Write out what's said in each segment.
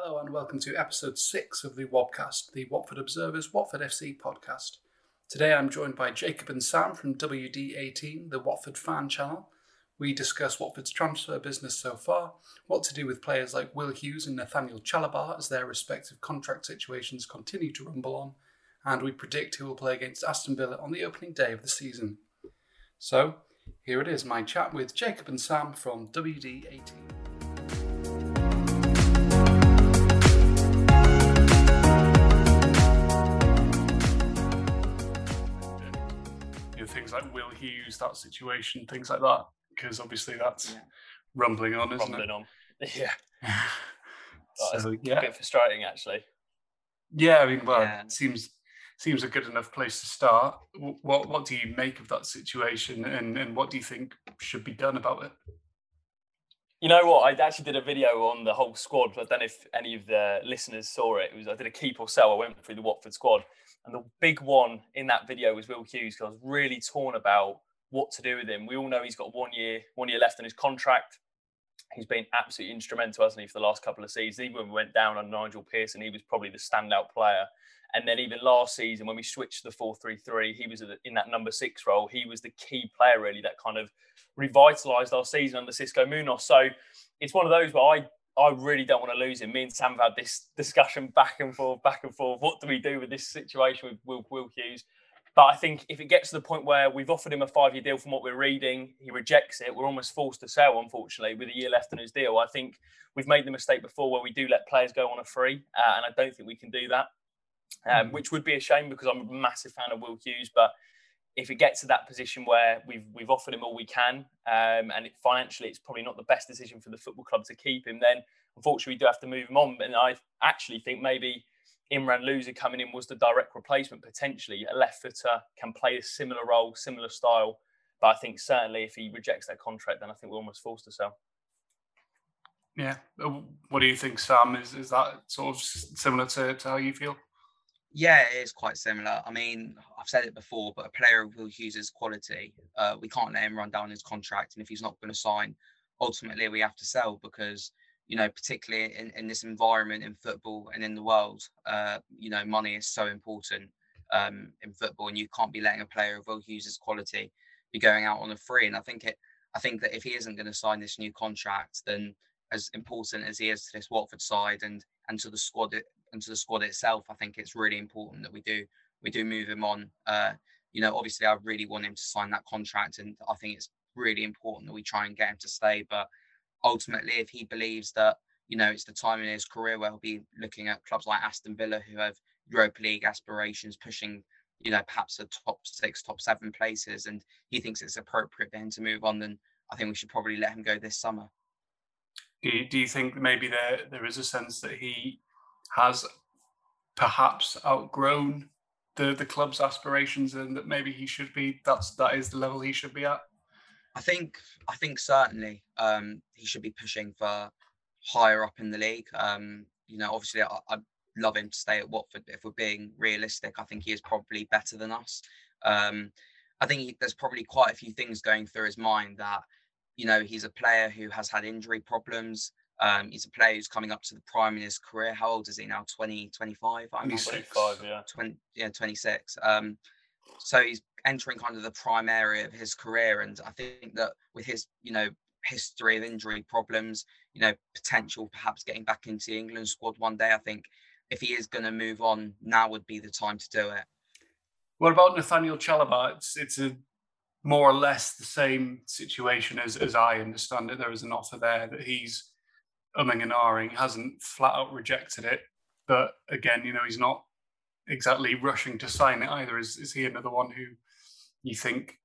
Hello and welcome to episode six of the Wobcast, the Watford Observer's Watford FC podcast. Today I'm joined by Jacob and Sam from WD18, the Watford fan channel. We discuss Watford's transfer business so far, what to do with players like Will Hughes and Nathaniel Chalobah as their respective contract situations continue to rumble on, and we predict who will play against Aston Villa on the opening day of the season. So, here it is my chat with Jacob and Sam from WD18. Things like Will Hughes, that situation, things like that, because obviously that's Yeah. rumbling on, isn't rumbling it? on. Yeah, so, a bit frustrating actually. yeah. I mean, well, Yeah. it seems seems a good enough place to start. What what do you make of that situation, and and what do you think should be done about it? You know what? I actually did a video on the whole squad. I don't know if any of the listeners saw it. It was I did a keep or sell. I went through the Watford squad, and the big one in that video was Will Hughes. Because I was really torn about what to do with him. We all know he's got one year one year left on his contract. He's been absolutely instrumental, hasn't he, for the last couple of seasons. Even when we went down on Nigel Pearson, he was probably the standout player. And then even last season, when we switched to the 4 3 3, he was in that number six role. He was the key player, really, that kind of revitalised our season under Xisco Munoz. So it's one of those where I, I really don't want to lose him. Me and Sam have had this discussion back and forth, back and forth. What do we do with this situation with Will, Will Hughes? But I think if it gets to the point where we've offered him a five year deal from what we're reading, he rejects it, we're almost forced to sell, unfortunately, with a year left on his deal. I think we've made the mistake before where we do let players go on a free, uh, and I don't think we can do that um, Mm. which would be a shame because I'm a massive fan of Will Hughes. But if it gets to that position where we've we've offered him all we can, um, and it, financially it's probably not the best decision for the football club to keep him, then unfortunately we do have to move him on. And I actually think maybe Imran Louza coming in was the direct replacement potentially. A left footer can play a similar role, similar style. But I think certainly if he rejects that contract, then I think we're almost forced to sell. Yeah. What do you think, Sam? Is is that sort of similar to, to how you feel? Yeah, it is quite similar. I mean, I've said it before, but a player of Will Hughes' quality, uh, we can't let him run down his contract. And if he's not going to sign, ultimately we have to sell because, you know, particularly in, in this environment in football and in the world, uh, you know, money is so important um, in football, and you can't be letting a player of Will Hughes' quality be going out on a free. And I think it, I think that if he isn't going to sign this new contract, then as important as he is to this Watford side and and to the squad and to the squad itself, I think it's really important that we do we do move him on. Uh, you know, obviously, I really want him to sign that contract, and I think it's really important that we try and get him to stay. But ultimately, if he believes that you know it's the time in his career where he'll be looking at clubs like Aston Villa who have Europa League aspirations, pushing you know perhaps the top six, top seven places, and he thinks it's appropriate for him to move on, then I think we should probably let him go this summer. Do you, do you think maybe there there is a sense that he has perhaps outgrown the the club's aspirations and that maybe he should be that's that is the level he should be at? I think I think certainly um, he should be pushing for higher up in the league. Um, you know, obviously I, I'd love him to stay at Watford, but if we're being realistic, I think he is probably better than us. Um, I think he, there's probably quite a few things going through his mind that, you know, he's a player who has had injury problems. Um, he's a player who's coming up to the prime in his career. How old is he now? 20, 25? I? 26. 25, yeah. 20, yeah, 26. Um, so he's entering kind of the prime area of his career. And I think that with his, you know, history of injury problems, you know, potential perhaps getting back into the England squad one day, I think if he is going to move on, now would be the time to do it. What about Nathaniel Chalobah? It's it's a more or less the same situation as as I understand it. There is an offer there that he's umming and ahhing, hasn't flat out rejected it, but again, you know, he's not exactly rushing to sign it either. Is is he another one who you think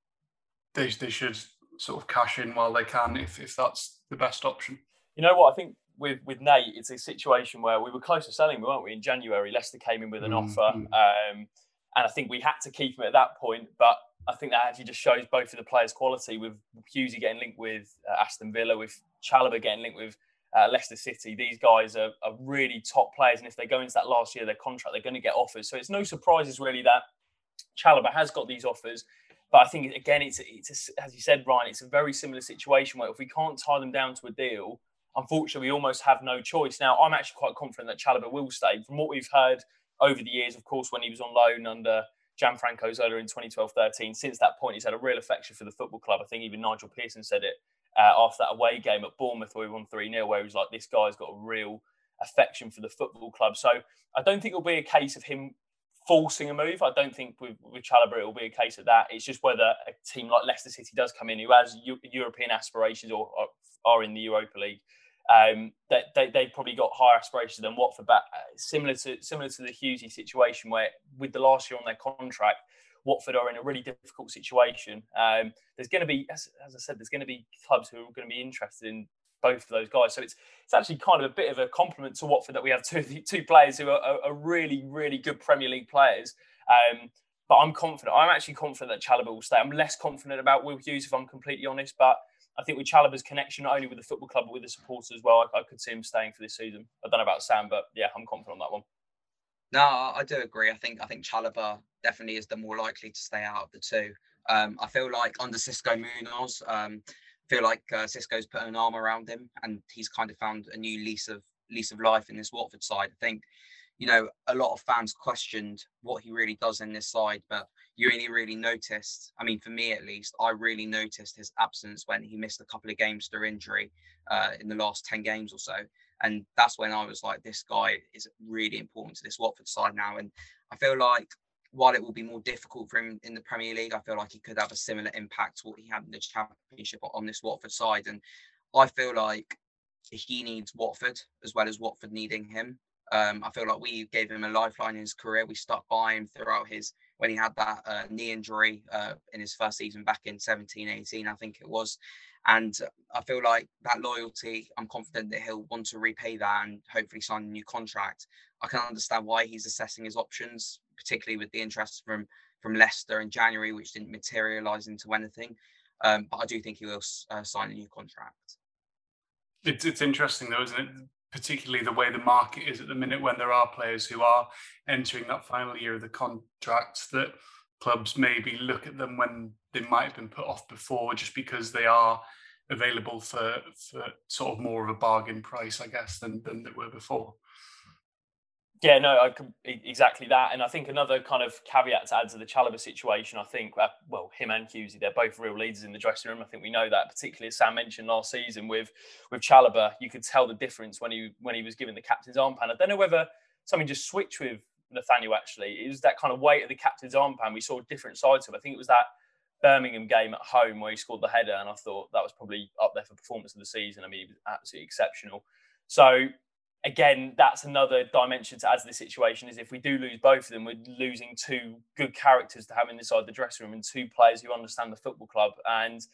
they they should sort of cash in while they can if if that's the best option? You know what? I think with with Nate, it's a situation where we were close to selling weren't we? In January, Leicester came in with an Mm, offer, um, and I think we had to keep him at that point. But I think that actually just shows both of the players' quality. With Hughesy getting linked with uh, Aston Villa, with Chalobah getting linked with uh, Leicester City, these guys are, are really top players, and if they go into that last year their contract, they're going to get offers. So it's no surprises really that Chalobah has got these offers. But I think again, it's it's a, as you said, Ryan, it's a very similar situation where if we can't tie them down to a deal, unfortunately, we almost have no choice. Now, I'm actually quite confident that Chalobah will stay. From what we've heard over the years, of course, when he was on loan under Gianfranco Zola in 2012-13, since that point, he's had a real affection for the football club. I think even Nigel Pearson said it uh, after that away game at Bournemouth where we won 3-0, where he was like, this guy's got a real affection for the football club. So I don't think it'll be a case of him forcing a move. I don't think with, with Chalobah it will be a case of that. It's just whether a team like Leicester City does come in who has U- European aspirations or, or, are in the Europa League. Um, they, they, they've probably got higher aspirations than Watford, but uh, similar to similar to the Hughesy situation, where with the last year on their contract, Watford are in a really difficult situation. Um, there's going to be, as, as I said, there's going to be clubs who are going to be interested in both of those guys. So it's it's actually kind of a bit of a compliment to Watford that we have two two players who are, are, really really good Premier League players. Um, but I'm confident. I'm actually confident that Chalobah will stay. I'm less confident about Will Hughes, if I'm completely honest. But I think with Chalobah's connection, not only with the football club but with the supporters as well, I, I could see him staying for this season. I don't know about Sam, but yeah, I'm confident on that one. No, I do agree. I think I think Chalobah definitely is the more likely to stay out of the two. Um, I feel like under Xisco Munoz, um, feel like uh, Xisco's put an arm around him, and he's kind of found a new lease of lease of life in this Watford side. I think, you know, a lot of fans questioned what he really does in this side, but you only really noticed. I mean, for me at least, I really noticed his absence when he missed a couple of games through injury uh, in the last ten games or so, and that's when I was like, this guy is really important to this Watford side now, and I feel like while it will be more difficult for him in the Premier League, I feel like he could have a similar impact to what he had in the Championship on this Watford side. And I feel like he needs Watford as well as Watford needing him. Um, I feel like we gave him a lifeline in his career. We stuck by him throughout his when he had that uh, knee injury uh, in his first season back in 17, 18, I think it was. And I feel like that loyalty, I'm confident that he'll want to repay that and hopefully sign a new contract. I can understand why he's assessing his options, particularly with the interest from from Leicester in January, which didn't materialise into anything. Um, but I do think he will uh, sign a new contract. It's, it's interesting though, isn't it? Particularly the way the market is at the minute when there are players who are entering that final year of the contracts that clubs maybe look at them when they might have been put off before just because they are available for for sort of more of a bargain price, I guess, than than they were before. Yeah, no, I could, exactly that. And I think another kind of caveat to add to the Chalobah situation, I think, uh, well, him and Hughesy, they're both real leaders in the dressing room. I think we know that, particularly as Sam mentioned last season with with Chalobah, you could tell the difference when he when he was given the captain's armband. I don't know whether something just switched with Nathaniel actually. It was that kind of weight of the captain's armband. We saw different sides of it. I think it was that Birmingham game at home where he scored the header, and I thought that was probably up there for performance of the season. I mean, he was absolutely exceptional. So again, that's another dimension to add to the situation. Is if we do lose both of them, we're losing two good characters to have inside the dressing room and two players who understand the football club, and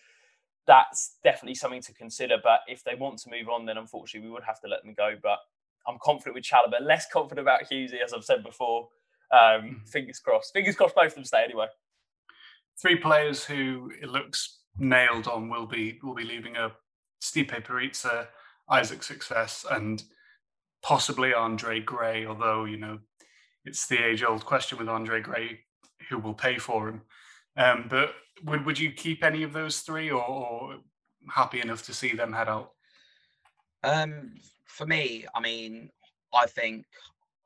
that's definitely something to consider. But if they want to move on, then unfortunately we would have to let them go. But I'm confident with Chalobah, less confident about Hughesy, as I've said before. Um, hmm. fingers crossed. Fingers crossed both of them stay anyway. Three players who it looks nailed on will be will be leaving a Stipe Perica, Isaac Success, and possibly Andre Gray, although, you know, it's the age old question with Andre Gray who will pay for him. Um, but would, would you keep any of those three or, or happy enough to see them head out? Um, for me, I mean, I think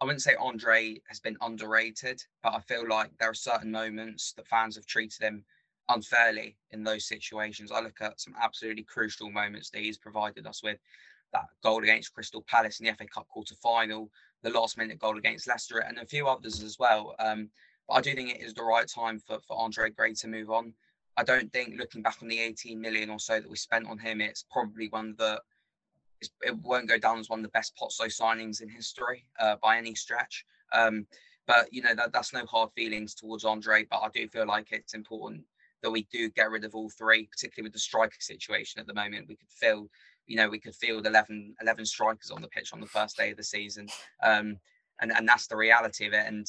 I wouldn't say Andre has been underrated, but I feel like there are certain moments that fans have treated him unfairly in those situations. I look at some absolutely crucial moments that he's provided us with that goal against Crystal Palace in the FA Cup quarter final, the last minute goal against Leicester, and a few others as well. Um, but I do think it is the right time for, for Andre Gray to move on. I don't think looking back on the 18 million or so that we spent on him, it's probably one that it won't go down as one of the best Pozzo signings in history uh, by any stretch. Um, but you know that, that's no hard feelings towards Andre. But I do feel like it's important that we do get rid of all three, particularly with the striker situation at the moment. We could feel you know, we could field 11, 11 strikers on the pitch on the first day of the season. Um, and, and that's the reality of it. And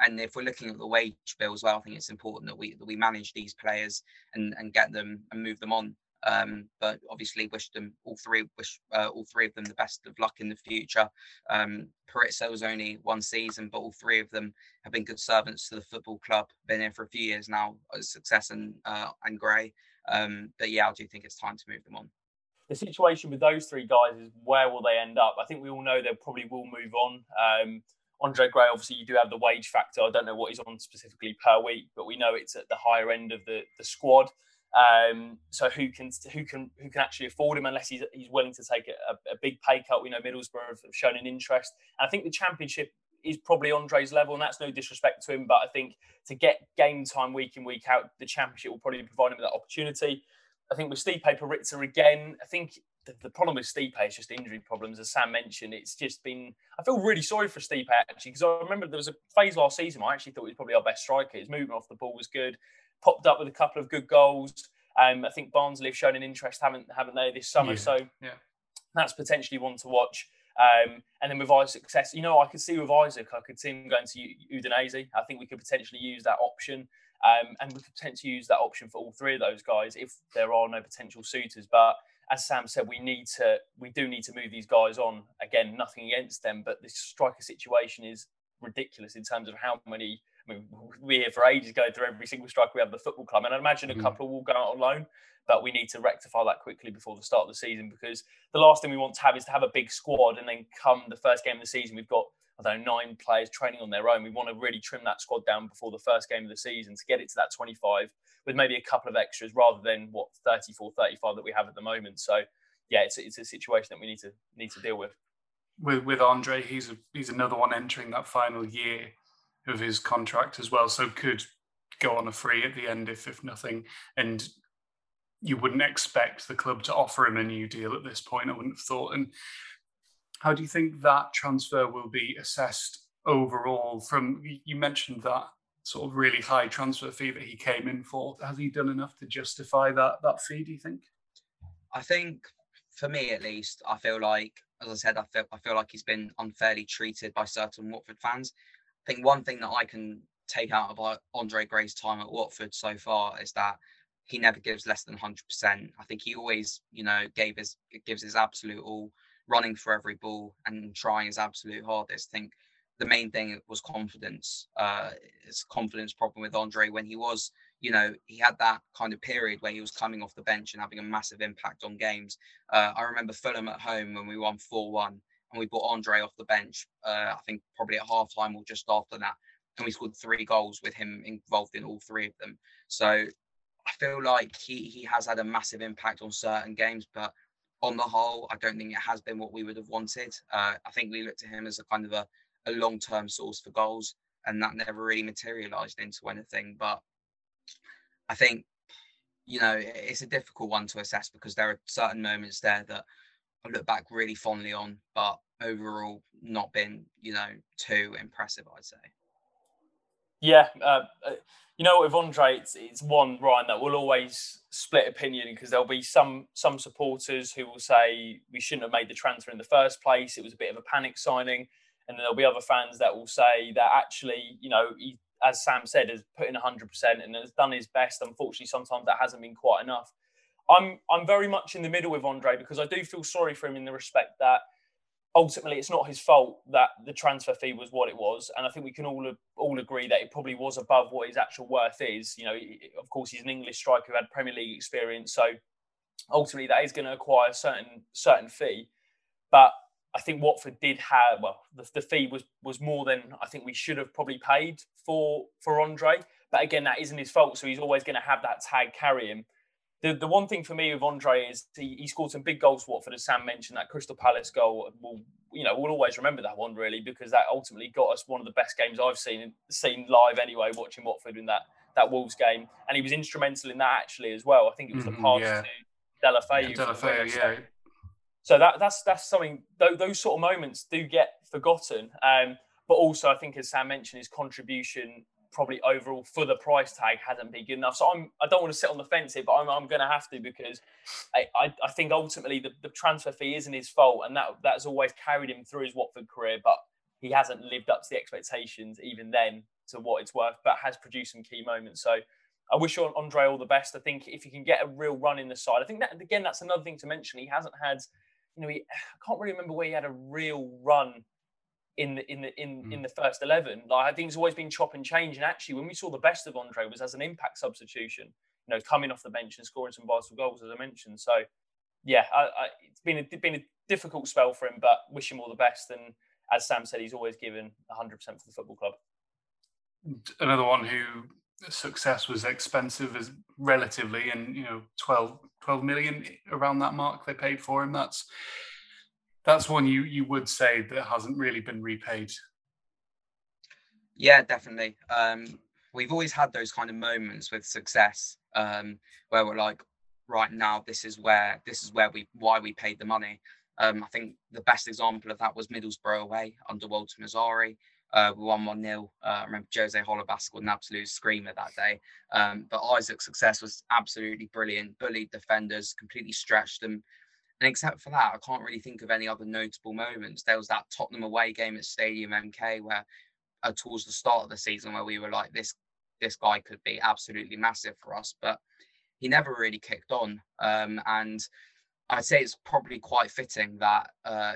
and if we're looking at the wage bill as well, I think it's important that we that we manage these players and, and get them and move them on. Um, but obviously, wish them all three, wish uh, all three of them the best of luck in the future. Um, Perica was only one season, but all three of them have been good servants to the football club. Been here for a few years now, Success and uh, and Gray. Um, but yeah, I do think it's time to move them on. the situation with those three guys is where will they end up? I think we all know they probably will move on. Um, Andre Gray, obviously, you do have the wage factor. I don't know what he's on specifically per week, but we know it's at the higher end of the, the squad. Um, so who can who can who can actually afford him unless he's he's willing to take a, a big pay cut? We know Middlesbrough have shown an interest, and I think the Championship is probably Andre's level, and that's no disrespect to him, but I think to get game time week in week out, the Championship will probably provide him with that opportunity. I think with Stipe Perica again, I think the, the, problem with Stipe is just injury problems. As Sam mentioned, it's just been. I feel really sorry for Stipe actually because I remember there was a phase last season I actually thought he was probably our best striker. His movement off the ball was good, popped up with a couple of good goals. Um, I think Barnsley have shown an interest, haven't haven't they, this summer? Yeah. So yeah. that's potentially one to watch. Um, and then with Isaac Success, you know, I could see with Isaac, I could see him going to Udinese. I think we could potentially use that option. Um, and we could potentially use that option for all three of those guys if there are no potential suitors. But as Sam said, we need to, we do need to move these guys on. Again, nothing against them, but this striker situation is ridiculous in terms of how many. I mean, we're here for ages going through every single striker we have at the football club, and I imagine a mm. couple will go out on loan. But we need to rectify that quickly before the start of the season because the last thing we want to have is to have a big squad and then come the first game of the season, we've got I don't know, nine players training on their own. We want to really trim that squad down before the first game of the season to get it to that 25 with maybe a couple of extras rather than what 34, 35 that we have at the moment. So yeah, it's, it's a situation that we need to need to deal with. With with Andre, he's a, he's another one entering that final year of his contract as well, so could go on a free at the end if if nothing. And you wouldn't expect the club to offer him a new deal at this point. I wouldn't have thought. And how do you think that transfer will be assessed overall? From you mentioned that sort of really high transfer fee that he came in for. Has he done enough to justify that that fee? Do you think? I think, for me at least, I feel like, as I said, I feel I feel like he's been unfairly treated by certain Watford fans. I think one thing that I can take out of Andre Gray's time at Watford so far is that he never gives less than 100%. I think he always, you know, gave his gives his absolute all running for every ball and trying his absolute hardest. I think the main thing was confidence. Uh, his confidence problem with Andre when he was, you know, he had that kind of period where he was coming off the bench and having a massive impact on games. Uh, I remember Fulham at home when we won 4 1 and we brought Andre off the bench, uh, I think probably at half time or just after that. And we scored three goals with him involved in all three of them. So I feel like he, he has had a massive impact on certain games, but on the whole, I don't think it has been what we would have wanted. Uh, I think we looked at him as a kind of a, a long term source for goals, and that never really materialized into anything. But I think, you know, it's a difficult one to assess because there are certain moments there that I look back really fondly on, but overall not been, you know, too impressive, I'd say. Yeah, uh, uh you know, with Andre, it's, it's one Ryan that will always split opinion because there'll be some some supporters who will say we shouldn't have made the transfer in the first place. It was a bit of a panic signing, and then there'll be other fans that will say that actually, you know, he, as Sam said, has put in hundred percent and has done his best. Unfortunately, sometimes that hasn't been quite enough. I'm I'm very much in the middle with Andre because I do feel sorry for him in the respect that ultimately it's not his fault that the transfer fee was what it was. And i think we can all all agree that it probably was above what his actual worth is. You know of course he's an english striker who had premier league experience. So ultimately that is going to acquire a certain certain fee. But i think watford did have well the, the fee was was more than i think we should have probably paid for for andre. But again that isn't his fault. So he's always going to have that tag carry him the, the one thing for me with Andre is he, he scored some big goals for Watford, as Sam mentioned. That Crystal Palace goal, will you know, we'll always remember that one really because that ultimately got us one of the best games I've seen seen live anyway, watching Watford in that that Wolves game, and he was instrumental in that actually as well. I think it was the mm-hmm, pass yeah. to Deulofeu. Yeah, Deulofeu, yeah. So that that's that's something. Those sort of moments do get forgotten. Um, but also, I think as Sam mentioned, his contribution probably overall for the price tag hasn't been good enough. So I'm I don't want to sit on the fence here, but I'm, I'm going to have to because I, I, I think ultimately the, the transfer fee isn't his fault, and that that's always carried him through his Watford career. But he hasn't lived up to the expectations even then to what it's worth, but has produced some key moments. So I wish Andre all the best. I think if he can get a real run in the side, I think that again that's another thing to mention. He hasn't had, you know, he, I can't really remember where he had a real run in the in the in, mm. in the first eleven. Like I think it's always been chop and change. And actually, when we saw the best of Andre was as an impact substitution. You know, coming off the bench and scoring some vital goals, as I mentioned. So yeah, I, I, it's been a, been a difficult spell for him, but wish him all the best. And as Sam said, he's always given 100% for the football club. Another one who Success was expensive as relatively, and you know, 12, 12 million around that mark they paid for him. That's that's one you you would say that hasn't really been repaid. Yeah, definitely. Um, we've always had those kind of moments with Success um, where we're like, right now, this is where this is where we why we paid the money. Um, I think the best example of that was Middlesbrough away under Walter Mazzarri. Uh, we won 1 0. Uh, I remember Jose Holebas scored an absolute screamer that day. Um, but Isaac's success was absolutely brilliant. Bullied defenders, completely stretched them. And except for that, I can't really think of any other notable moments. There was that Tottenham away game at Stadium MK where, uh, towards the start of the season, where we were like, this this guy could be absolutely massive for us. But he never really kicked on. Um, and I'd say it's probably quite fitting that uh,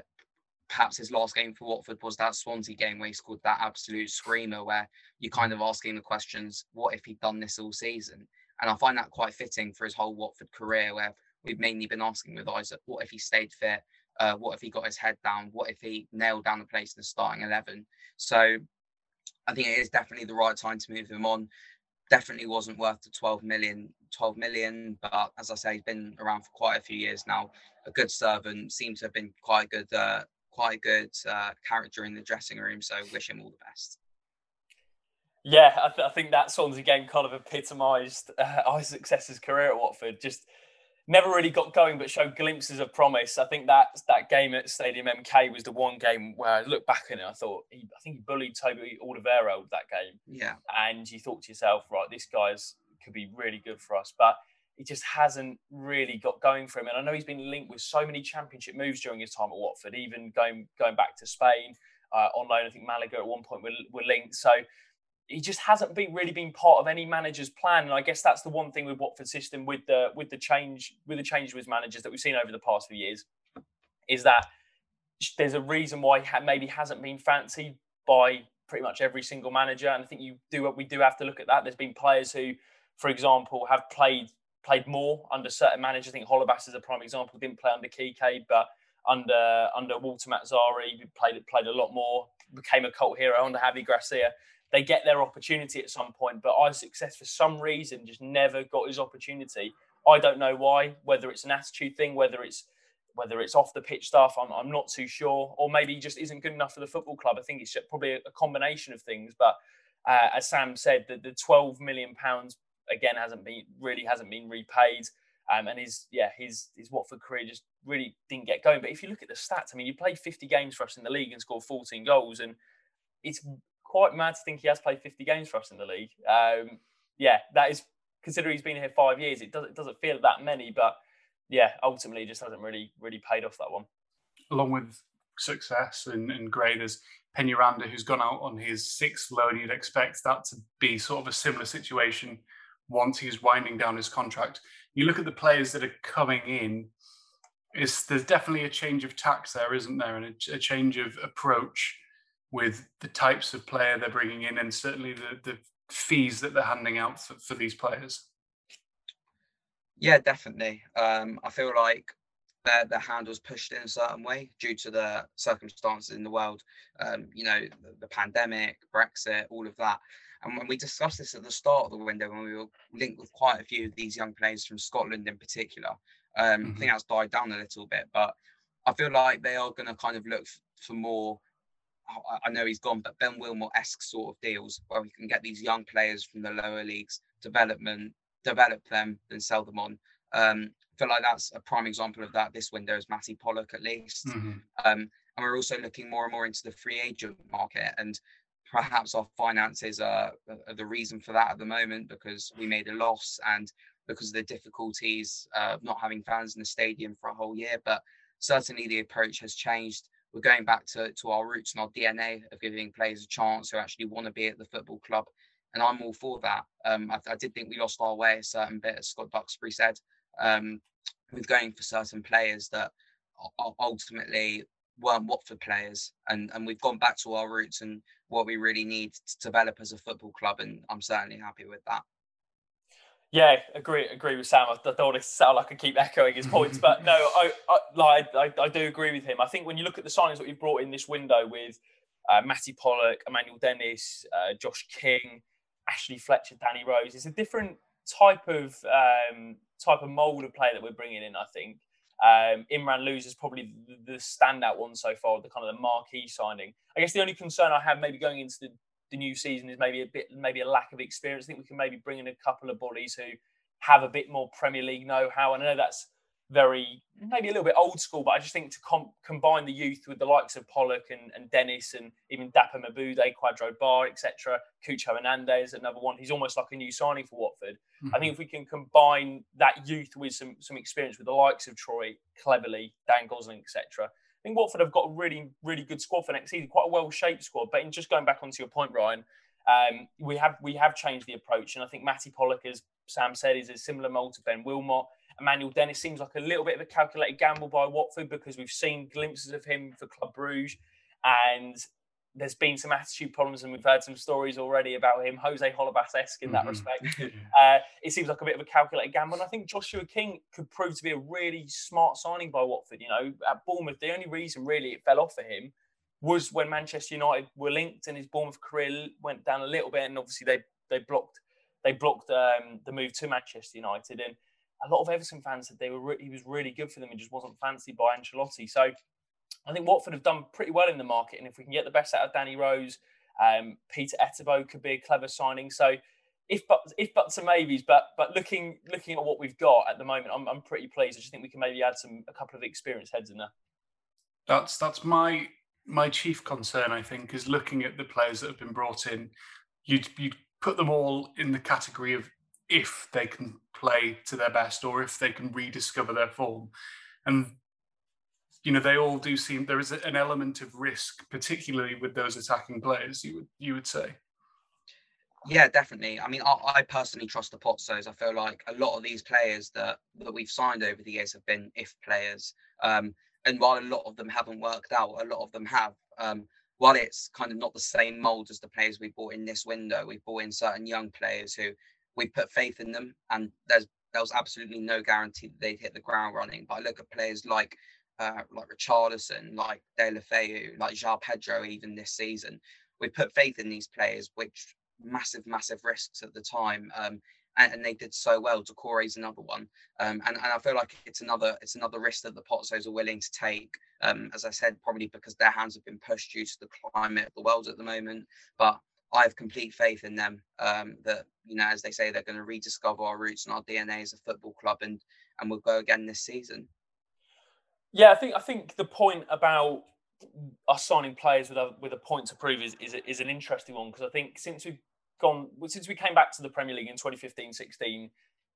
perhaps his last game for Watford was that Swansea game where he scored that absolute screamer, where you're kind of asking the questions, what if he'd done this all season? And I find that quite fitting for his whole Watford career, where we've mainly been asking with Isaac, what if he stayed fit? Uh, what if he got his head down? What if he nailed down a place in the starting 11? So I think it is definitely the right time to move him on definitely wasn't worth the 12 million 12 million but as i say he's been around for quite a few years now a good servant seems to have been quite a good uh, quite a good uh, character in the dressing room so wish him all the best yeah i, th- I think that Swansea game kind of epitomised uh, Isaac's career at watford just never really got going, but showed glimpses of promise. I think that that game at Stadium MK was the one game where I look back on it. I thought, he, I think he bullied Toby Alderweireld that game. Yeah, and you thought to yourself, right, this guy's could be really good for us, but he just hasn't really got going for him. And I know he's been linked with so many championship moves during his time at Watford, even going going back to Spain uh, on loan. I think Malaga at one point were, were linked. So he just hasn't been really been part of any manager's plan. And I guess that's the one thing with Watford system with the with the change with the change with managers that we've seen over the past few years is that there's a reason why maybe hasn't been fancied by pretty much every single manager. And I think you do what we do have to look at that. There's been players who, for example, have played played more under certain managers. I think Holebas is a prime example. Didn't play under Kike, but under under Walter Mazzarri, played played a lot more. Became a cult hero under Javi Gracia they get their opportunity at some point. But Isaac Success, for some reason, just never got his opportunity. I don't know why. Whether it's an attitude thing, whether it's whether it's off the pitch stuff, I'm, I'm not too sure. Or maybe he just isn't good enough for the football club. I think it's probably a, combination of things. But uh, as Sam said, the, the 12 million pounds again hasn't been really hasn't been repaid. Um, and his yeah his his Watford career just really didn't get going. But if you look at the stats, I mean, you played 50 games for us in the league and scored 14 goals, and it's quite mad to think he has played 50 games for us in the league. Um, yeah, that is considering he's been here five years. It doesn't it doesn't feel that many, but yeah, ultimately, just hasn't really really paid off that one. Along with Success and, and great, there's Peñaranda who's gone out on his sixth loan. And you'd expect that to be sort of a similar situation once he's winding down his contract. You look at the players that are coming in. Is there's definitely a change of tax there, isn't there, and a, a change of approach with the types of player they're bringing in and certainly the, the fees that they're handing out for, for these players? Yeah, definitely. Um, I feel like their, their hand was pushed in a certain way due to the circumstances in the world. Um, you know, the, the, pandemic, Brexit, all of that. And when we discussed this at the start of the window, when we were linked with quite a few of these young players from Scotland in particular, um, mm-hmm. I think mm-hmm. that's died down a little bit. But I feel like they are going to kind of look for more I know he's gone, but Ben Wilmot esque sort of deals where we can get these young players from the lower leagues, development, develop them, then sell them on. Um, I feel like that's a prime example of that. This window is Matty Pollock, at least. Mm-hmm. Um, and we're also looking more and more into the free agent market. And perhaps our finances are, are the reason for that at the moment because we made a loss and because of the difficulties of not having fans in the stadium for a whole year. But certainly the approach has changed we're going back to, to our roots and our DNA of giving players a chance who actually want to be at the football club. And I'm all for that. Um, I, I, did think we lost our way a certain bit, as Scott Duxbury said, um, with going for certain players that ultimately weren't Watford players. And, and we've gone back to our roots and what we really need to develop as a football club. And I'm certainly happy with that. Yeah, agree agree with Sam. I, don't want to sound like I keep echoing his points, but no, I, I like I, I, do agree with him. I think when you look at the signings that we've brought in this window with uh, Matty Pollock, Emmanuel Dennis, uh, Josh King, Ashley Fletcher, Danny Rose, it's a different type of um, type of mold of player that we're bringing in. I think um, Imran Louza is probably the, the standout one so far, the kind of the marquee signing. I guess the only concern I have maybe going into the the new season is maybe a bit, maybe a lack of experience. I think we can maybe bring in a couple of bodies who have a bit more Premier League know-how. And I know that's very maybe a little bit old school, but I just think to com- combine the youth with the likes of Pollock and, and Dennis and even Dapo Mebude, Kwadwo Baah, etc. Cucho Hernandez, another one. He's almost like a new signing for Watford. Mm-hmm. I think if we can combine that youth with some some experience with the likes of Troy, Cleverley, Dan Gosling, etc., I think Watford have got a really, really good squad for next season, quite a well-shaped squad. But in just going back onto your point, Ryan, um, we have we have changed the approach, and I think Matty Pollock, as Sam said, is a similar mold to Ben Wilmot. Emmanuel Dennis seems like a little bit of a calculated gamble by Watford because we've seen glimpses of him for Club Bruges, and there's been some attitude problems, and we've heard some stories already about him, Jose Holebas esque in that mm-hmm. respect. uh, it seems like a bit of a calculated gamble. And I think Joshua King could prove to be a really smart signing by Watford. You know, at Bournemouth, the only reason really it fell off for him was when Manchester United were linked and his Bournemouth career went down a little bit. And obviously, they they blocked they blocked um, the move to Manchester United. And a lot of Everton fans said they were re- he was really good for them and just wasn't fancied by Ancelotti. So I think Watford have done pretty well in the market, and if we can get the best out of Danny Rose, um, Peter Etebo could be a clever signing. So if but if buts and maybes, but but looking looking at what we've got at the moment, I'm, I'm pretty pleased. I just think we can maybe add some a couple of experienced heads in there. That's that's my my chief concern. I think is looking at the players that have been brought in. You'd you'd put them all in the category of if they can play to their best or if they can rediscover their form, and you know they all do seem there is an element of risk, particularly with those attacking players. You would you would say. Yeah, definitely. I mean, I, I personally trust the Pozzos. I feel like a lot of these players that that we've signed over the years have been if players. Um, and while a lot of them haven't worked out, a lot of them have. Um, while it's kind of not the same mold as the players we bought in this window, we bought in certain young players who we put faith in them, and there's there was absolutely no guarantee that they'd hit the ground running. But I look at players like uh, like Richarlison, like Deulofeu, like João Pedro, even this season. We put faith in these players, which massive, massive risks at the time. Um, and, and, they did so well. is another one, um, and, and I feel like it's another it's another risk that the Pozzos are willing to take. Um, as I said, probably because their hands have been pushed due to the climate of the world at the moment. But I have complete faith in them um, that you know, as they say, they're going to rediscover our roots and our DNA as a football club, and and we'll go again this season. Yeah, I think I think the point about us signing players with a with a point to prove is is, is an interesting one because I think since we've gone since we came back to the Premier League in 2015-16,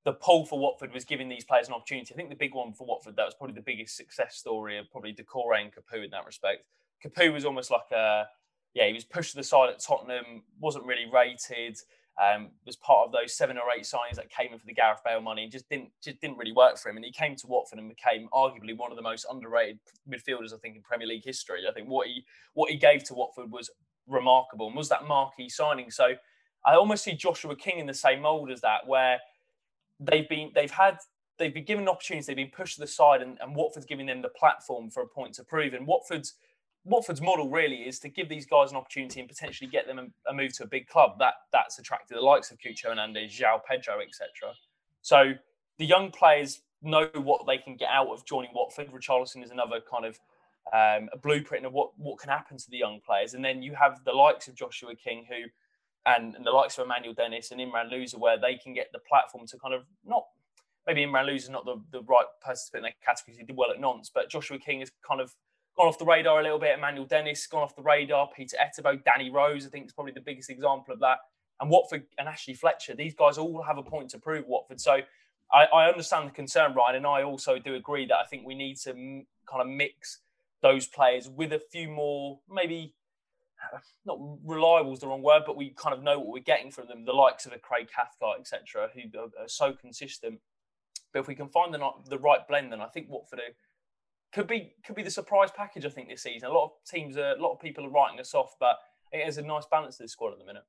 the pull for Watford was giving these players an opportunity. I think the big one for Watford that was probably the biggest success story of probably Doucouré and Capoue in that respect. Capoue was almost like a yeah, he was pushed to the side at Tottenham, wasn't really rated um, was part of those seven or eight signings that came in for the Gareth Bale money and just didn't just didn't really work for him. And he came to Watford and became arguably one of the most underrated midfielders I think in Premier League history. I think what he what he gave to Watford was remarkable and was that marquee signing. So I almost see Joshua King in the same mould as that, where they've been they've had they've been given opportunities, they've been pushed to the side, and, and Watford's giving them the platform for a point to prove. And Watford's Watford's model really is to give these guys an opportunity and potentially get them a, move to a big club. That that's attracted the likes of Cucho Hernandez, João Pedro, etc. So the young players know what they can get out of joining Watford. Richarlison is another kind of um, a blueprint of what what can happen to the young players. And then you have the likes of Joshua King who and, and the likes of Emmanuel Dennis and Imran Louza where they can get the platform to kind of not maybe Imran is not the, the right person to put in that category. He did well at Nantes, but Joshua King is kind of gone off the radar a little bit. Emmanuel Dennis gone off the radar. Peter Etebo, Danny Rose, I think is probably the biggest example of that. And Watford and Ashley Fletcher, these guys all have a point to prove Watford. So I, I understand the concern, Ryan, and I also do agree that I think we need to m- kind of mix those players with a few more, maybe not reliable is the wrong word, but we kind of know what we're getting from them. The likes of a Craig Cathcart, etc., who are, are, so consistent. But if we can find the, the right blend, then I think Watford are could be could be the surprise package. I think this season, a lot of teams, are, a lot of people are writing us off, but it has a nice balance to the squad at the minute.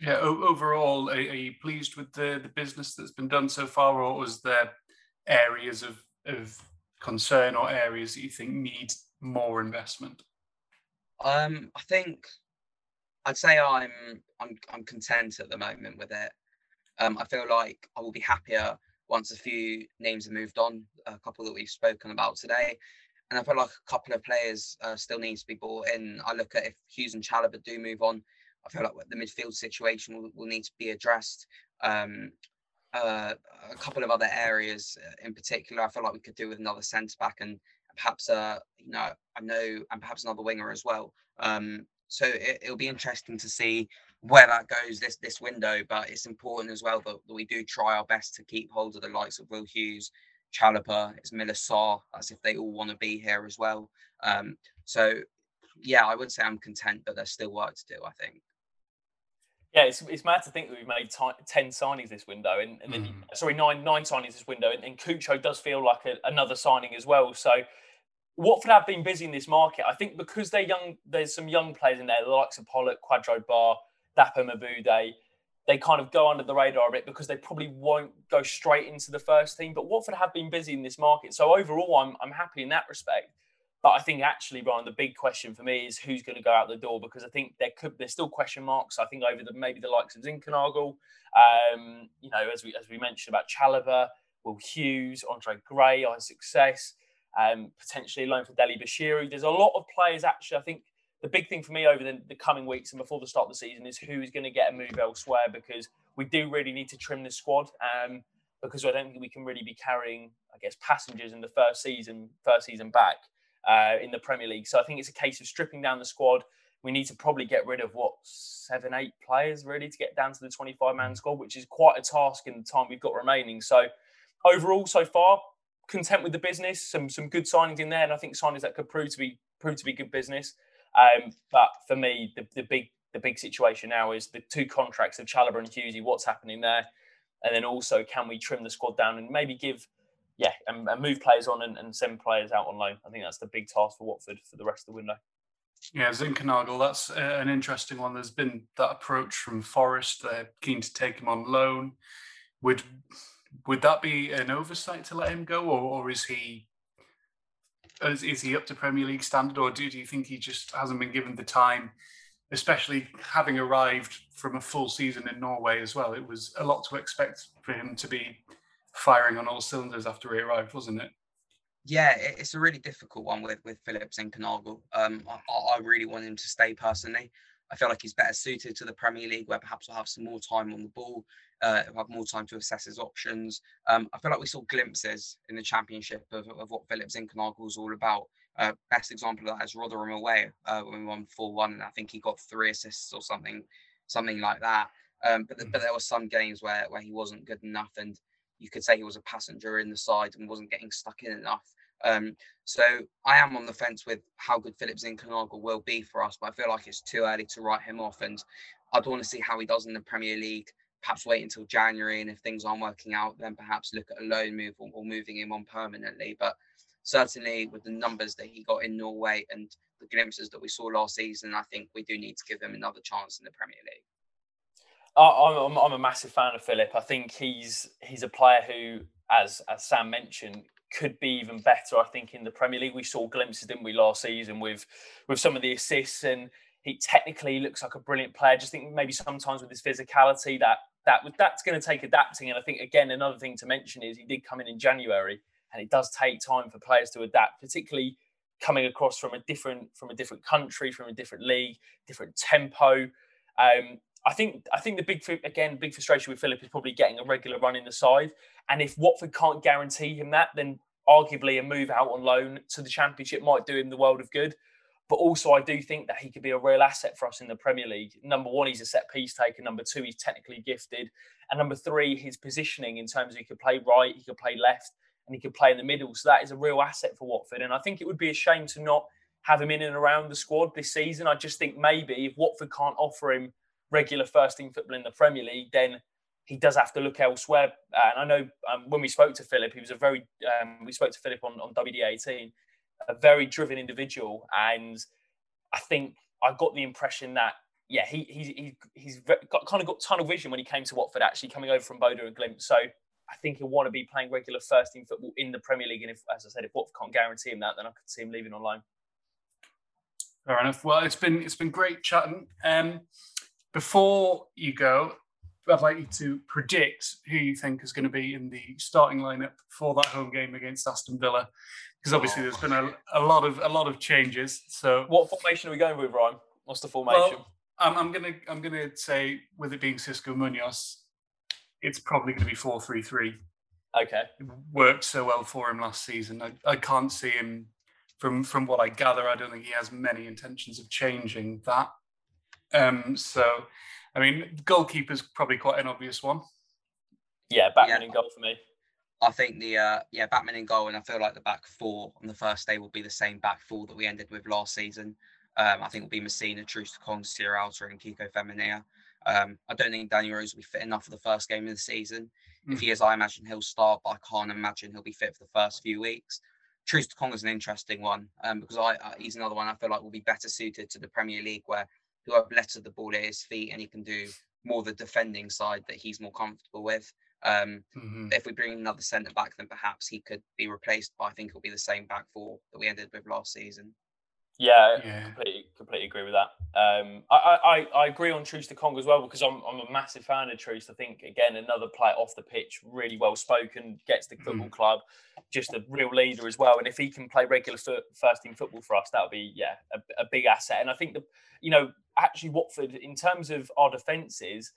Yeah, overall, are, are, you pleased with the, the business that's been done so far, or was there areas of, of concern or areas that you think need more investment? Um, I think I'd say I'm I'm I'm content at the moment with it. Um, I feel like I will be happier once a few names have moved on, a couple that we've spoken about today. And I feel like a couple of players uh, still needs to be brought in. I look at if Hughes and Chalobah do move on, I feel like the midfield situation will, will need to be addressed. Um, uh, a couple of other areas uh, in particular, I feel like we could do with another centre back and perhaps, uh, you know, I know, and perhaps another winger as well. Um, so it, it'll be interesting to see where that goes this this window. But it's important as well that, that we do try our best to keep hold of the likes of Will Hughes, Chalobah, Ismaila Sarr, as if they all want to be here as well. Um, so yeah, I would say I'm content, but there's still work to do. I think. Yeah, it's, it's mad to think that we've made t- ten signings this window, and, and then mm. sorry nine nine signings this window, and, and Cucho does feel like a, another signing as well. So Watford have been busy in this market. I think because they're young, there's some young players in there, the likes of Pollock, Kwadwo Baah, Dapo Mebude. They kind of go under the radar a bit because they probably won't go straight into the first team. But Watford have been busy in this market. So overall, I'm, I'm happy in that respect. But I think actually, Brian, the big question for me is who's going to go out the door because I think there could there's still question marks. I think over the maybe the likes of Zinckernagel, um, you know, as we as we mentioned about Chalobah, Will Hughes, Andre Gray, Isaac Success um, potentially loan for Dele Bashiru. There's a lot of players actually. I think the big thing for me over the, the coming weeks and before the start of the season is who is going to get a move elsewhere because we do really need to trim the squad. Um, because I don't think we can really be carrying, I guess, passengers in the first season, first season back uh, in the Premier League. So I think it's a case of stripping down the squad. We need to probably get rid of what seven, eight players really to get down to the 25 man squad, which is quite a task in the time we've got remaining. So overall, so far, content with the business. Some some good signings in there, and I think signings that could prove to be prove to be good business. Um, but for me, the, the big the big situation now is the two contracts of Chalobah and Hughesy. What's happening there? And then also, can we trim the squad down and maybe give, yeah, and, and move players on and, and, send players out on loan? I think that's the big task for Watford for the rest of the window. Yeah, Zinckernagel, that's an interesting one. There's been that approach from Forest. They're keen to take him on loan. Would would that be an oversight to let him go, or, or is he is, is he up to Premier League standard, or do, do you think he just hasn't been given the time, especially having arrived from a full season in Norway as well? It was a lot to expect for him to be firing on all cylinders after he arrived, wasn't it? Yeah, it's a really difficult one with with Philip Zinckernagel. Um, I, I really want him to stay personally. I feel like he's better suited to the Premier League, where perhaps we'll have some more time on the ball, uh, have more time to assess his options. Um, I feel like we saw glimpses in the Championship of, of what Philip Zinckernagel is all about. Uh, best example of that is Rotherham away uh, when we won four one, and I think he got three assists or something, something like that. Um, but, the, but there were some games where where he wasn't good enough, and you could say he was a passenger in the side and wasn't getting stuck in enough. Um, so I am on the fence with how good Philip Zinckernagel will be for us, but I feel like it's too early to write him off, and I'd want to see how he does in the Premier League. Perhaps wait until January, and if things aren't working out, then perhaps look at a loan move or, or moving him on permanently. But certainly with the numbers that he got in Norway and the glimpses that we saw last season, I think we do need to give him another chance in the Premier League. I'm, I'm a massive fan of Philip. I think he's he's a player who, as as Sam mentioned, could be even better. I think in the Premier League we saw glimpses, didn't we, last season with with some of the assists, and he technically looks like a brilliant player. Just think maybe sometimes with his physicality that that that's going to take adapting. And I think again another thing to mention is he did come in in January, and it does take time for players to adapt, particularly coming across from a different from a different country, from a different league, different tempo. Um, I think I think the big again big frustration with Philip is probably getting a regular run in the side. And if Watford can't guarantee him that, then arguably a move out on loan to the Championship might do him the world of good. But also, I do think that he could be a real asset for us in the Premier League. Number one, he's a set piece taker. Number two, he's technically gifted. And number three, his positioning in terms of he could play right, he could play left, and he could play in the middle. So that is a real asset for Watford. And I think it would be a shame to not have him in and around the squad this season. I just think maybe if Watford can't offer him regular first team football in the Premier League, then he does have to look elsewhere. Uh, and I know um, when we spoke to Philip, he was a very, um, we spoke to Philip on, on WD18, a very driven individual. And I think I got the impression that yeah, he, he's he's he's got kind of got tunnel vision when he came to Watford, actually coming over from Bodø and Glimt. So I think he'll want to be playing regular first team football in the Premier League. And if, as I said, if Watford can't guarantee him that, then I could see him leaving on loan. Fair enough. Well, it's been it's been great chatting. Um, before you go, I'd like you to predict who you think is going to be in the starting lineup for that home game against Aston Villa, because obviously there's been a, a lot of a lot of changes. So, what formation are we going with, Ryan? What's the formation? Well, I'm, I'm gonna I'm gonna say with it being Xisco Munoz, it's probably going to be four three three. Okay. It worked so well for him last season. I, I can't see him from from what I gather. I don't think he has many intentions of changing that. Um, so I mean, goalkeeper's probably quite an obvious one. Yeah, Bachmann yeah. in goal for me. I think the uh, yeah Bachmann in goal, and I feel like the back four on the first day will be the same back four that we ended with last season. Um, I think it'll be Masina, Troost-Ekong, Sierralta, and Kiko Femenia. Um, I don't think Danny Rose will be fit enough for the first game of the season. Mm. If he is, I imagine he'll start, but I can't imagine he'll be fit for the first few weeks. Troost-Ekong is an interesting one um, because I, uh, he's another one I feel like will be better suited to the Premier League where he'll have less of the ball at his feet and he can do more the defending side that he's more comfortable with. Um, mm-hmm. If we bring another centre back, then perhaps he could be replaced, but I think it'll be the same back four that we ended with last season. Yeah, yeah. completely, completely agree with that. Um, I, I, I agree on Troost-Ekong as well because I'm, I'm a massive fan of Troost. I think again another player off the pitch, really well spoken, gets the football mm. club, just a real leader as well. And if he can play regular first team football for us, that would be yeah a, a big asset. And I think the you know actually Watford in terms of our defences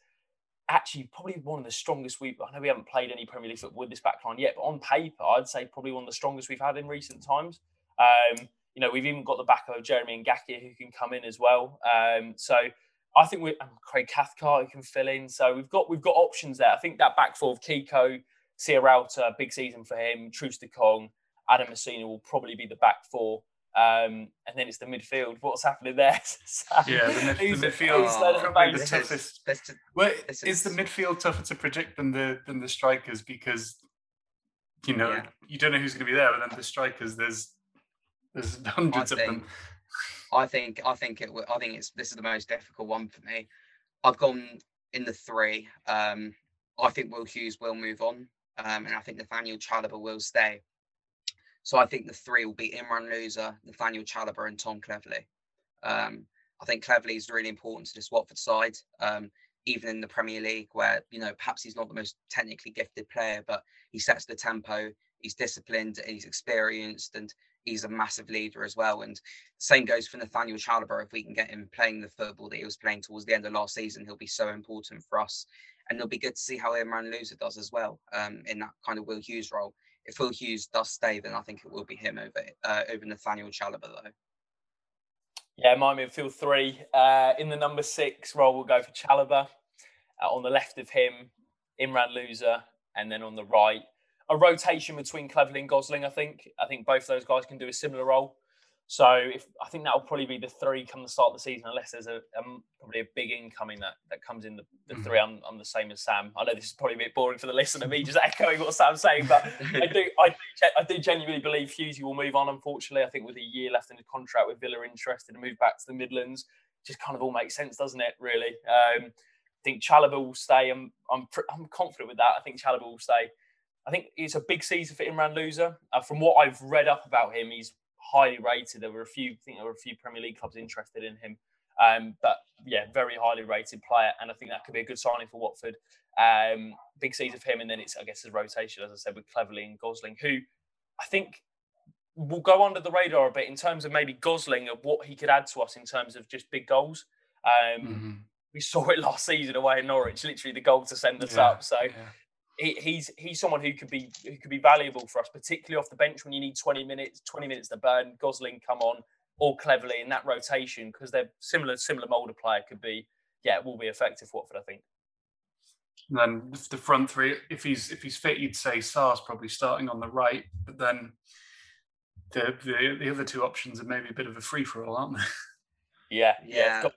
actually probably one of the strongest we've. I know we haven't played any Premier League football with this backline yet, but on paper I'd say probably one of the strongest we've had in recent times. Um, you know, we've even got the back of Jeremy Ngakia who can come in as well. Um, so I think we um, Craig Cathcart who can fill in. So we've got we've got options there. I think that back four of Kiko, Sierralta, big season for him, Troost-Ekong, Adam Masina will probably be the back four. Um, and then it's the midfield. What's happening there? yeah, the, mid- the midfield is probably the toughest. Is, well, is, is, the midfield tougher to predict than the than the strikers because you know yeah. you don't know who's going to be there, but then the strikers there's there's hundreds think, of them. I think I think it. I think it's this is the most difficult one for me. I've gone in the three. Um, I think Will Hughes will move on, um, and I think Nathaniel Chalobah will stay. So I think the three will be Imran Louza, Nathaniel Chalobah, and Tom Cleverley. Um, I think Cleverley is really important to this Watford side, um, even in the Premier League, where you know perhaps he's not the most technically gifted player, but he sets the tempo. He's disciplined and he's experienced, and he's a massive leader as well. And same goes for Nathaniel Chalobah. If we can get him playing the football that he was playing towards the end of last season, he'll be so important for us. And it'll be good to see how Imran Louza does as well um, in that kind of Will Hughes role. If Will Hughes does stay, then I think it will be him over uh, over Nathaniel Chalobah though. Yeah, my midfield three. Uh, in the number six role, we'll go for Chalobah. Uh, on the left of him, Imran Louza, and then on the right, a rotation between Cleverley and Gosling. I think. I think both those guys can do a similar role. So if I think that will probably be the three come the start of the season, unless there's a, a probably a big incoming that, that comes in the, the mm-hmm. three. I'm, I'm the same as Sam. I know this is probably a bit boring for the listener, me just echoing what Sam's saying, but I do I do I do genuinely believe Hughesy will move on. Unfortunately, I think with a year left in the contract, with Villa interested to move back to the Midlands, just kind of all makes sense, doesn't it? Really. Um, I think Chalobah will stay. I'm I'm I'm confident with that. I think Chalobah will stay. I think it's a big season for Imran Louza. Uh, from what I've read up about him, he's highly rated. There were a few, I think there were a few Premier League clubs interested in him. Um, but yeah, very highly rated player, and I think that could be a good signing for Watford. Um, big season for him, and then it's I guess his rotation, as I said, with Cleverley and Gosling, who I think will go under the radar a bit in terms of maybe Gosling of what he could add to us in terms of just big goals. Um, mm-hmm. We saw it last season away in Norwich, literally the goal to send us yeah, up. So yeah he, he's he's someone who could be who could be valuable for us, particularly off the bench when you need 20 minutes, 20 minutes to burn. Gosling come on or Cleverley in that rotation because they're similar similar mold of player could be yeah will be effective for Watford I think. And then the front three, if he's if he's fit, you'd say Sarr's probably starting on the right, but then the the, the other two options are maybe a bit of a free for all, aren't they? Yeah, yeah. yeah.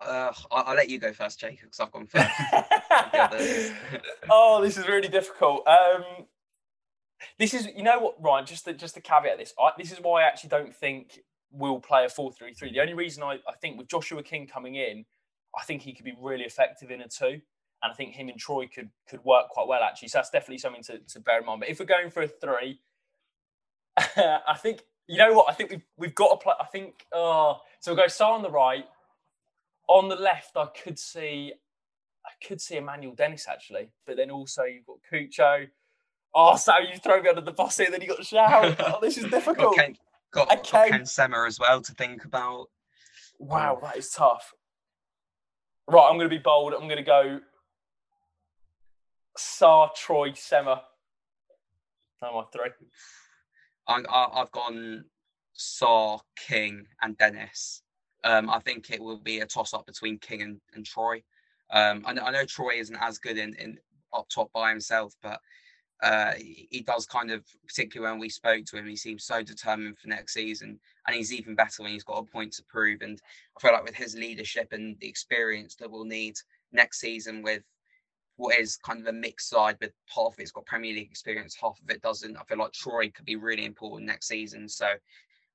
Uh, I'll, I'll, let you go first, Jacob, because I've gone first. oh, this is really difficult. Um, this is, you know what, Ryan? Just to, just to caveat this, I, this is why I actually don't think we'll play a 4 3 3. The only reason I, I think with Joshua King coming in, I think he could be really effective in a two. And I think him and Troy could could work quite well actually. So that's definitely something to, to bear in mind. But if we're going for a three, I think you know what? I think we've we've got to play. I think uh, so. We'll go Sarr on the right. On the left, I could see I could see Emmanuel Dennis actually, but then also you've got Cucho. Oh, so you throw me under the bus here, then you got João. Oh, this is difficult. got Ken, got, got Ken Sema as well to think about. Wow, that is tough. Right, I'm going to be bold. I'm going to go Sarr Troy, Sema. Am oh, I three? I, I've gone Sarr, King, and Dennis. Um, I think it will be a toss up between King and, and Troy. Um, I, know, I know Troy isn't as good in, in up top by himself, but uh, he does kind of, particularly when we spoke to him, he seems so determined for next season, and he's even better when he's got a point to prove. And I feel like with his leadership and the experience that we'll need next season, with what is kind of a mixed side, with half of it's got Premier League experience, half of it doesn't. I feel like Troy could be really important next season. So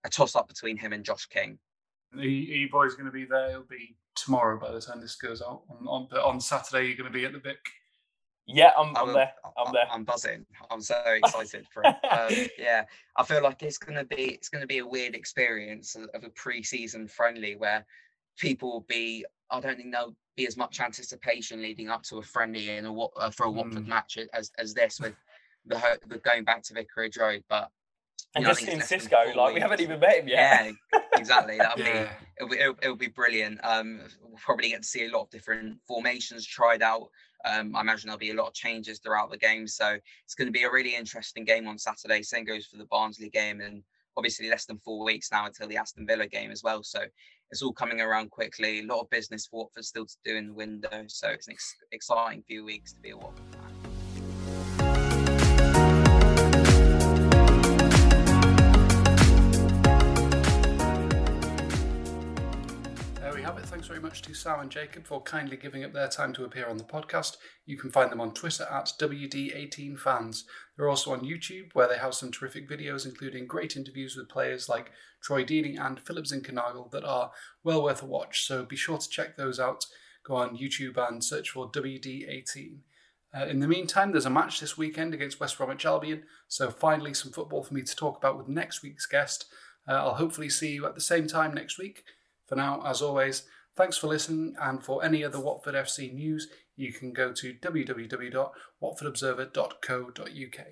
a toss up between him and Josh King. Are you boys going to be there? It'll be tomorrow by the time this goes out. On, on, on Saturday, you're going to be at the Vic. Yeah, I'm, I'm, there. I'm there. I'm buzzing. I'm so excited for it. Um, yeah, I feel like it's gonna be it's gonna be a weird experience of a pre-season friendly where people will be. I don't think there'll be as much anticipation leading up to a friendly and a uh, for a Watford mm. match as as this with the the going back to Vicarage Road, but. And know, just seeing Xisco, like we haven't even met him yet. Yeah, exactly. That'll yeah. be it'll, be it'll, it'll, be brilliant. Um, we'll probably get to see a lot of different formations tried out. Um, I imagine there'll be a lot of changes throughout the game. So it's going to be a really interesting game on Saturday. Same goes for the Barnsley game and obviously less than four weeks now until the Aston Villa game as well. So it's all coming around quickly. A lot of business for Watford still to do in the window. So it's an ex- exciting few weeks to be a Watford Thanks very much to Sam and Jacob for kindly giving up their time to appear on the podcast. You can find them on Twitter at WD18fans. They're also on YouTube, where they have some terrific videos, including great interviews with players like Troy Deeney and Philip Zinckernagel that are well worth a watch. So be sure to check those out. Go on YouTube and search for WD18. Uh, in the meantime, there's a match this weekend against West Bromwich Albion, so finally some football for me to talk about with next week's guest. Uh, I'll hopefully see you at the same time next week. For now, as always, Thanks for listening, and for any other Watford FC news, you can go to www.watfordobserver.co.uk.